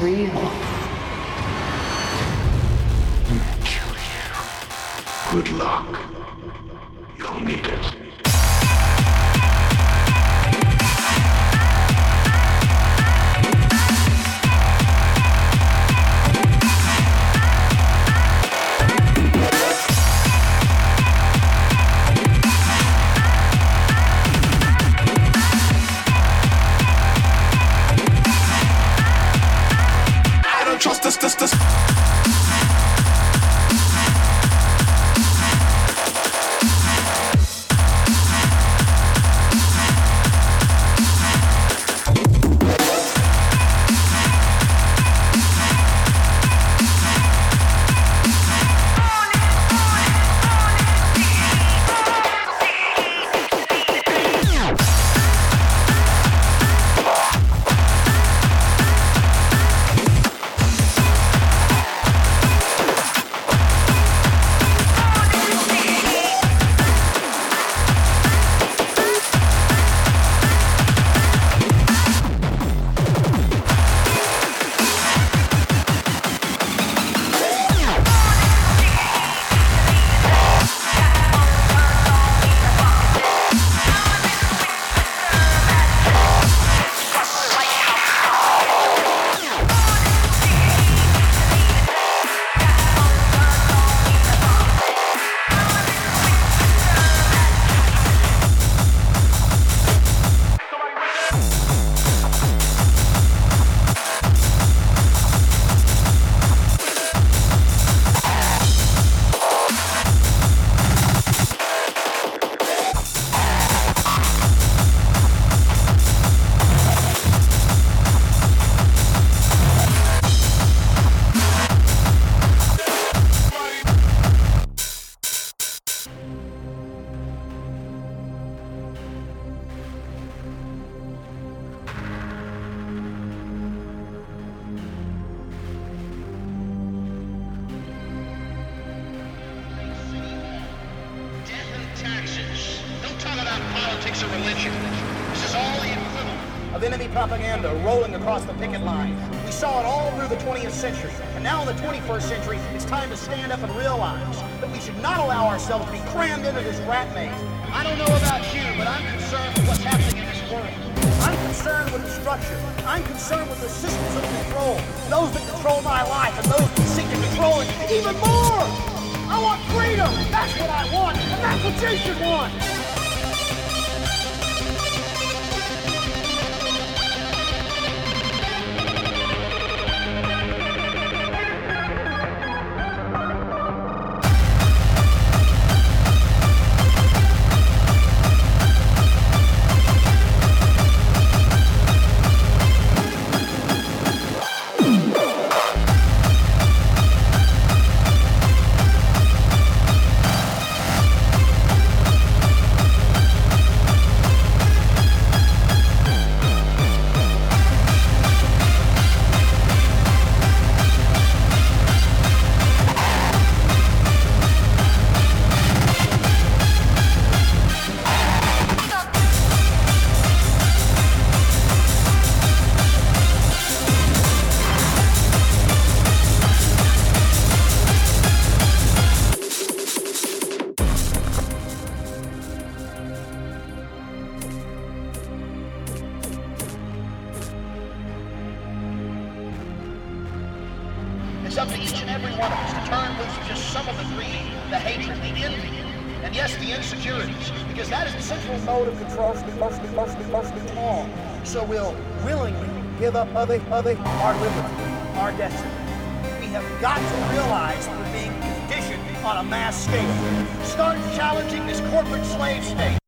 real. of enemy propaganda rolling across the picket line. We saw it all through the 20th century. And now in the 21st century, it's time to stand up and realize that we should not allow ourselves to be crammed into this rat maze. I don't know about you, but I'm concerned with what's happening in this world. I'm concerned with the structure. I'm concerned with the systems of control. Those that control my life and those that seek to control it even more. I want freedom. That's what I want. And that's what you should want. loving, loving our liberty, our destiny. We have got to realize we're being conditioned on a mass scale. Start challenging this corporate slave state.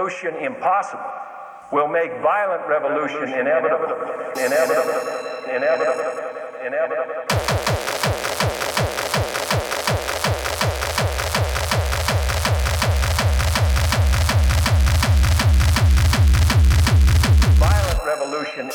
Revolution impossible will make violent revolution inevitable. Inevitable. Inevitable. Inevitable. Violent revolution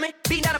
coming. Not a